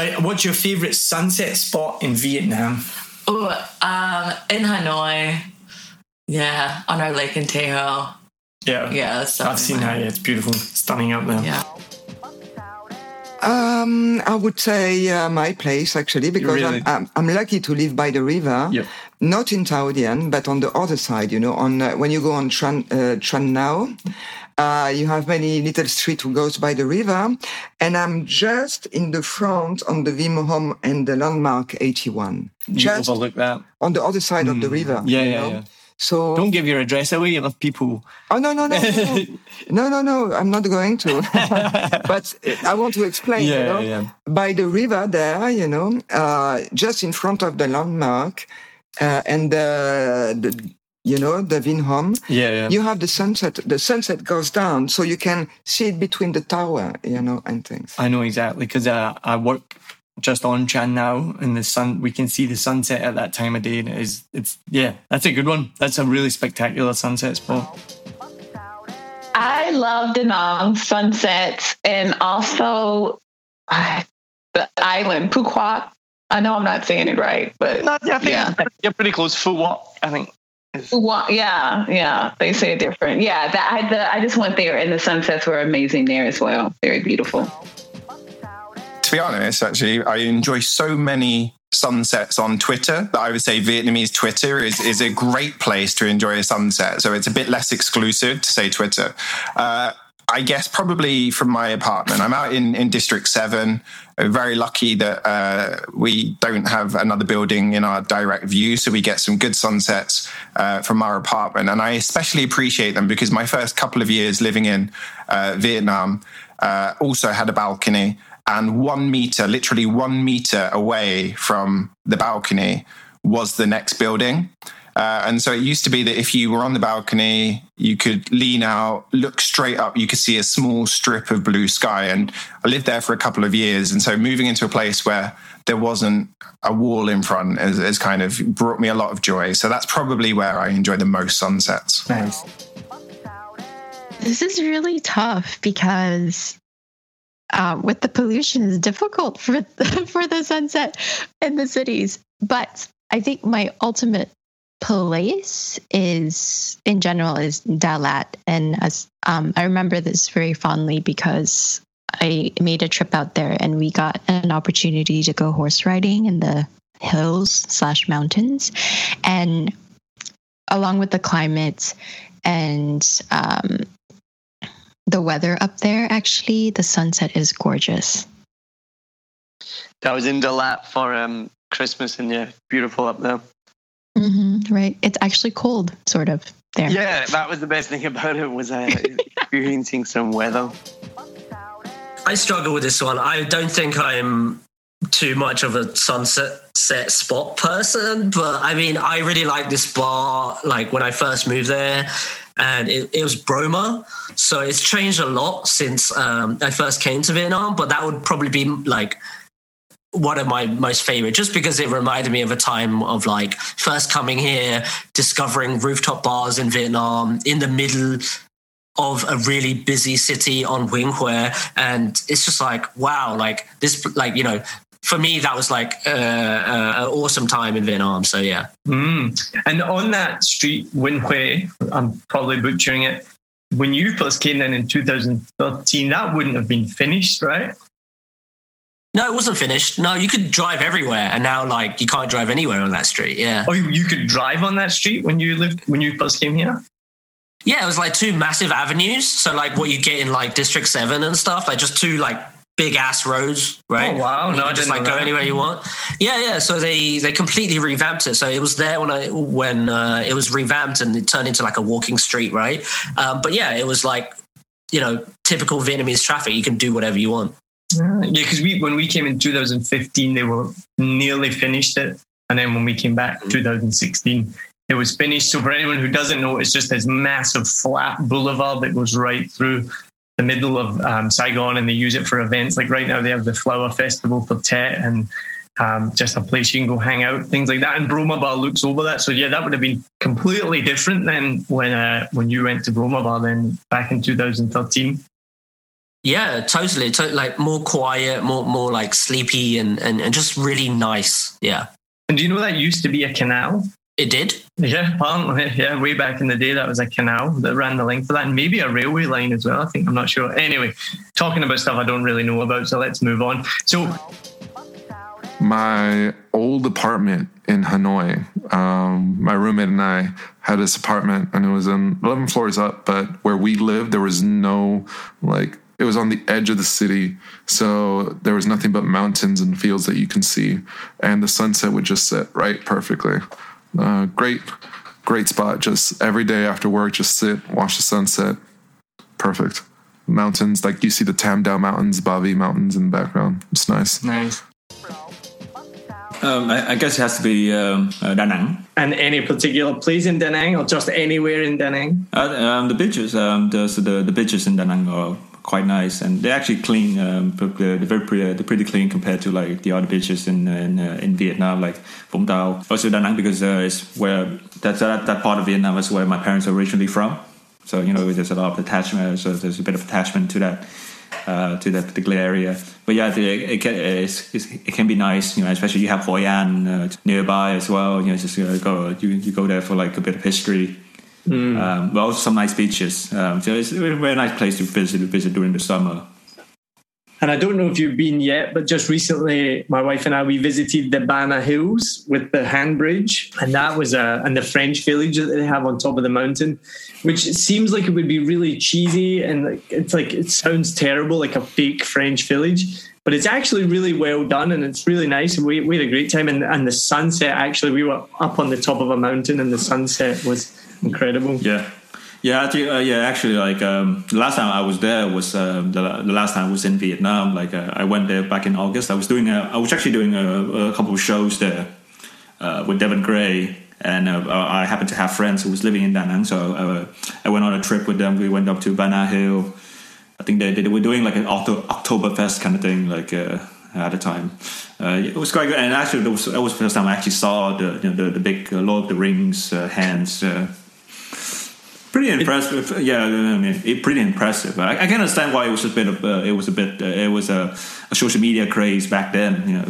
Right, what's your favourite sunset spot in Vietnam? Oh, um, in Hanoi. Yeah, on our lake in Tejo. Yeah, Yeah, that's I've seen that. Yeah, it's beautiful, stunning up there. Yeah. mất xào đây Um, I would say uh, my place actually because Really? I'm, I'm I'm lucky to live by the river, Yep. not in Thao Dien, but on the other side. You know, on uh, when you go on Tran uh, Tran Nao, uh, you have many little street who goes by the river, and I'm just in the front on the Vinhomes and the landmark 81, You just overlook that. on the other side of the river. Yeah, you yeah, know? yeah. So Don't give your address away. Have people. Oh no no no no no no no! I'm not going to. but I want to explain. Yeah, you know, yeah. By the river there, you know, uh, just in front of the landmark, uh, and the, the you know the Vinhom. Yeah, yeah. You have the sunset. The sunset goes down, so you can see it between the tower, you know, and things. I know exactly because uh, I work just on Tran Nao, and the sun. We can see the sunset at that time of day, and it is. It's yeah, that's a good one. That's a really spectacular sunset spot. mất xào đây I love Da Nang sunsets and also uh, the island, Phu Quoc. I know I'm not saying it right, but No, yeah, I think Yeah. you're pretty close. Full what? I think. Is, Phu yeah, yeah, they say it different. Yeah, that I, the, I just went there and the sunsets were amazing there as well. Very beautiful. to be honest, actually, I enjoy so many sunsets on Twitter that I would say Vietnamese Twitter is, is a great place to enjoy a sunset. So it's a bit less exclusive to say Twitter. Uh, I guess probably from my apartment. I'm out in, in District 7. I'm very lucky that uh, we don't have another building in our direct view. So we get some good sunsets uh, from our apartment. And I especially appreciate them because my first couple of years living in uh, Vietnam uh, also had a balcony and one meter, literally one meter away from the balcony, was the next building. Uh, and so it used to be that if you were on the balcony, you could lean out, look straight up, you could see a small strip of blue sky. And I lived there for a couple of years. And so moving into a place where there wasn't a wall in front has, has kind of brought me a lot of joy. So that's probably where I enjoy the most sunsets. Nice. This is really tough because uh, with the pollution is difficult for for the sunset in the cities. But I think my ultimate place is in general is Dalat, and as um, I remember this very fondly because I made a trip out there and we got an opportunity to go horse riding in the hills slash mountains, and along with the climate and um, the weather up there, actually, the sunset is gorgeous. That was in Dalat for um, Christmas, and yeah, beautiful up there. Mm-hmm, right. It's actually cold, sort of there. Yeah, that was the best thing about it was uh, experiencing some weather. I struggle with this one. I don't think I'm too much of a sunset set spot person, but I mean, I really like this bar. Like when I first moved there, and it, it was Broma, so it's changed a lot since um, I first came to Vietnam. But that would probably be like one of my most favorite just because it reminded me of a time of like first coming here discovering rooftop bars in vietnam in the middle of a really busy city on Nguyen Hue and it's just like wow like this like you know for me that was like uh, uh, an awesome time in vietnam. So yeah. Mm. and on that street Nguyen Hue i'm probably butchering it when you first came in in 2013 that wouldn't have been finished right no, it wasn't finished. No, you could drive everywhere, and now like you can't drive anywhere on that street. Yeah. Oh, you could drive on that street when you lived when you first came here. Yeah, it was like two massive avenues. So like what you get in like District Seven and stuff, like just two like big ass roads, right? Oh wow! No, I just like go anywhere you want. Yeah, yeah. So they they completely revamped it. So it was there when I when uh, it was revamped and it turned into like a walking street, right? Um, but yeah, it was like you know typical Vietnamese traffic. You can do whatever you want. Yeah, because we when we came in 2015, they were nearly finished it, and then when we came back 2016, it was finished. So for anyone who doesn't know, it's just this massive flat boulevard that goes right through the middle of um, Saigon, and they use it for events. Like right now, they have the Flower Festival for Tet and um, just a place you can go hang out, things like that. And Broma Bar looks over that. So yeah, that would have been completely different than when uh, when you went to Broma Bar then back in 2013. Yeah, totally. To- like more quiet, more more like sleepy and, and and just really nice. Yeah. And do you know that used to be a canal? It did. Yeah, apparently. Yeah, way back in the day, that was a canal that ran the length of that, and maybe a railway line as well. I think I'm not sure. Anyway, talking about stuff I don't really know about, so let's move on. So, my old apartment in Hanoi, um, my roommate and I had this apartment, and it was in 11 floors up. But where we lived, there was no like it was on the edge of the city so there was nothing but mountains and fields that you can see. And the sunset would just set right perfectly. Uh, great great spot. Just every day after work just sit watch the sunset. Perfect. Mountains like you see the tam dao mountains bavi mountains in the background. It's nice. Nice. Um, I, I, guess it has to be um, uh, Da Nang. And any particular place in Da Nang, or just anywhere in Da Nang? Uh, um, the beaches, um, the, so the the beaches in Da Nang are quite nice, and they're actually clean. Um, they're, very pretty, they're pretty clean compared to like the other beaches in in, uh, in Vietnam, like Vũng Tàu. Also Da Nang because uh, it's where that, that that part of Vietnam is where my parents are originally from. So you know, there's a lot of attachment. So there's a bit of attachment to that. Uh, to that particular area, but yeah, the, it, can, it can be nice, you know, especially you have Hoi An uh, nearby as well. You know, just uh, go you, you go there for like a bit of history, Mm. Um, but also some nice beaches. Um, so it's a very nice place to visit visit during the summer. And I don't know if you've been yet, but just recently, my wife and I we visited the Ba Na Hills with the hand bridge, and that was a and the French village that they have on top of the mountain, which seems like it would be really cheesy and it's like it sounds terrible, like a fake French village. But it's actually really well done and it's really nice. And we, we had a great time. And, and the sunset, actually, we were up on the top of a mountain and the sunset was incredible. Yeah. Yeah, uh, yeah. Actually, like um, the last time I was there was uh, the, the, last time I was in Vietnam. Like uh, I went there back in August. I was doing a, I was actually doing a, a couple of shows there uh, with Devon Gray, and uh, I happened to have friends who was living in Da Nang, so uh, I went on a trip with them. We went up to Ba Hill. I think they, they were doing like an Oktoberfest kind of thing, like at the time. Uh, it was quite good, and actually, that was, was the first time I actually saw the you know, the, the big uh, Lord of the Rings uh, hands pretty impressive. It, yeah, I mean, it, pretty impressive. I, I, can understand why it was a bit of uh, it was a bit uh, it was a, a, social media craze back then. You know,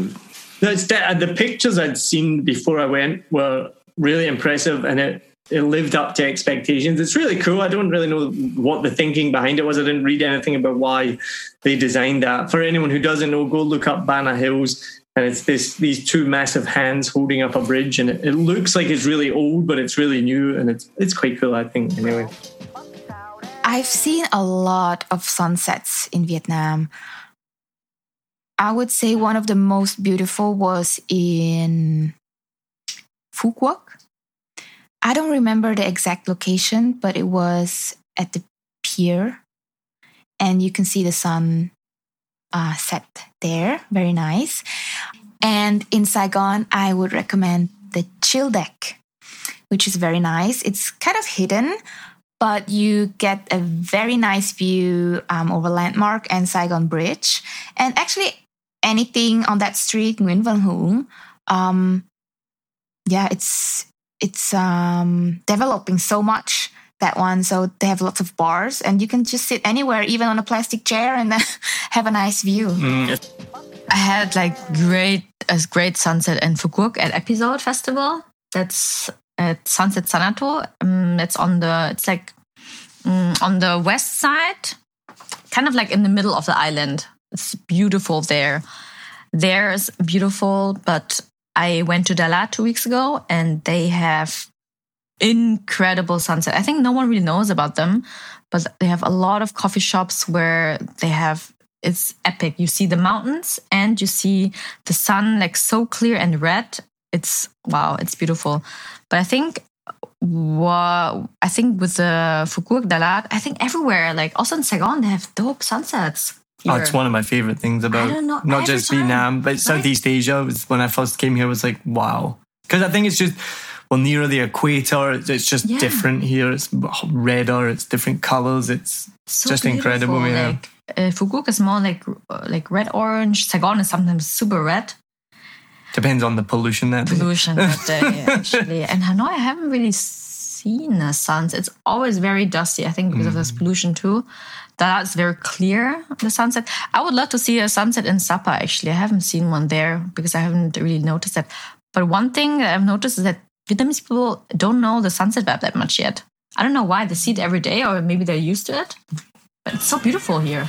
the, the pictures I'd seen before I went were really impressive, and it it lived up to expectations. It's really cool. I don't really know what the thinking behind it was. I didn't read anything about why they designed that. For anyone who doesn't know, go look up Ba Na Hills. And it's this these two massive hands holding up a bridge, and it, it looks like it's really old, but it's really new, and it's it's quite cool. I think anyway. I've seen a lot of sunsets in Vietnam. I would say one of the most beautiful was in Phu Quoc. I don't remember the exact location, but it was at the pier, and you can see the sun uh, set there. Very nice. And in Saigon, I would recommend the chill deck, which is very nice. It's kind of hidden, but you get a very nice view um, over Landmark and Saigon Bridge. And actually, anything on that street, Nguyen Van Huong, um, yeah, it's it's um, developing so much that one. So they have lots of bars, and you can just sit anywhere, even on a plastic chair, and have a nice view. Mm. I had like great a great sunset in Phu Quoc at Epizode Festival. That's at Sunset Sanato. Um, it's on the it's like um, on the west side, kind of like in the middle of the island. It's beautiful there. There's beautiful, but I went to Dala two weeks ago and they have incredible sunset. I think no one really knows about them, but they have a lot of coffee shops where they have it's epic. You see the mountains and you see the sun like so clear and red. It's wow, it's beautiful. But I think what I think with the Quoc Dalat, I think everywhere, like also in Saigon, they have dope sunsets. Oh, it's one of my favorite things about know, not just time, Vietnam, but Southeast Asia. Was when I first came here, was like wow, because I think it's just well nearer the equator, it's just Yeah. different here. It's redder, it's different colors. It's So just incredible. beautiful, Yeah. Uh, Quoc is more like uh, like red orange. Saigon is sometimes super red. Depends on the pollution that day. pollution that day actually. And Hanoi, I haven't really seen the suns. It's always very dusty. I think because of Mm. this pollution too. That's very clear. The sunset. I would love to see a sunset in Sapa. Actually, I haven't seen one there because I haven't really noticed that. But one thing that I've noticed is that Vietnamese people don't know the sunset vibe that much yet. I don't know why. They see it every day, or maybe they're used to it. But it's so beautiful here.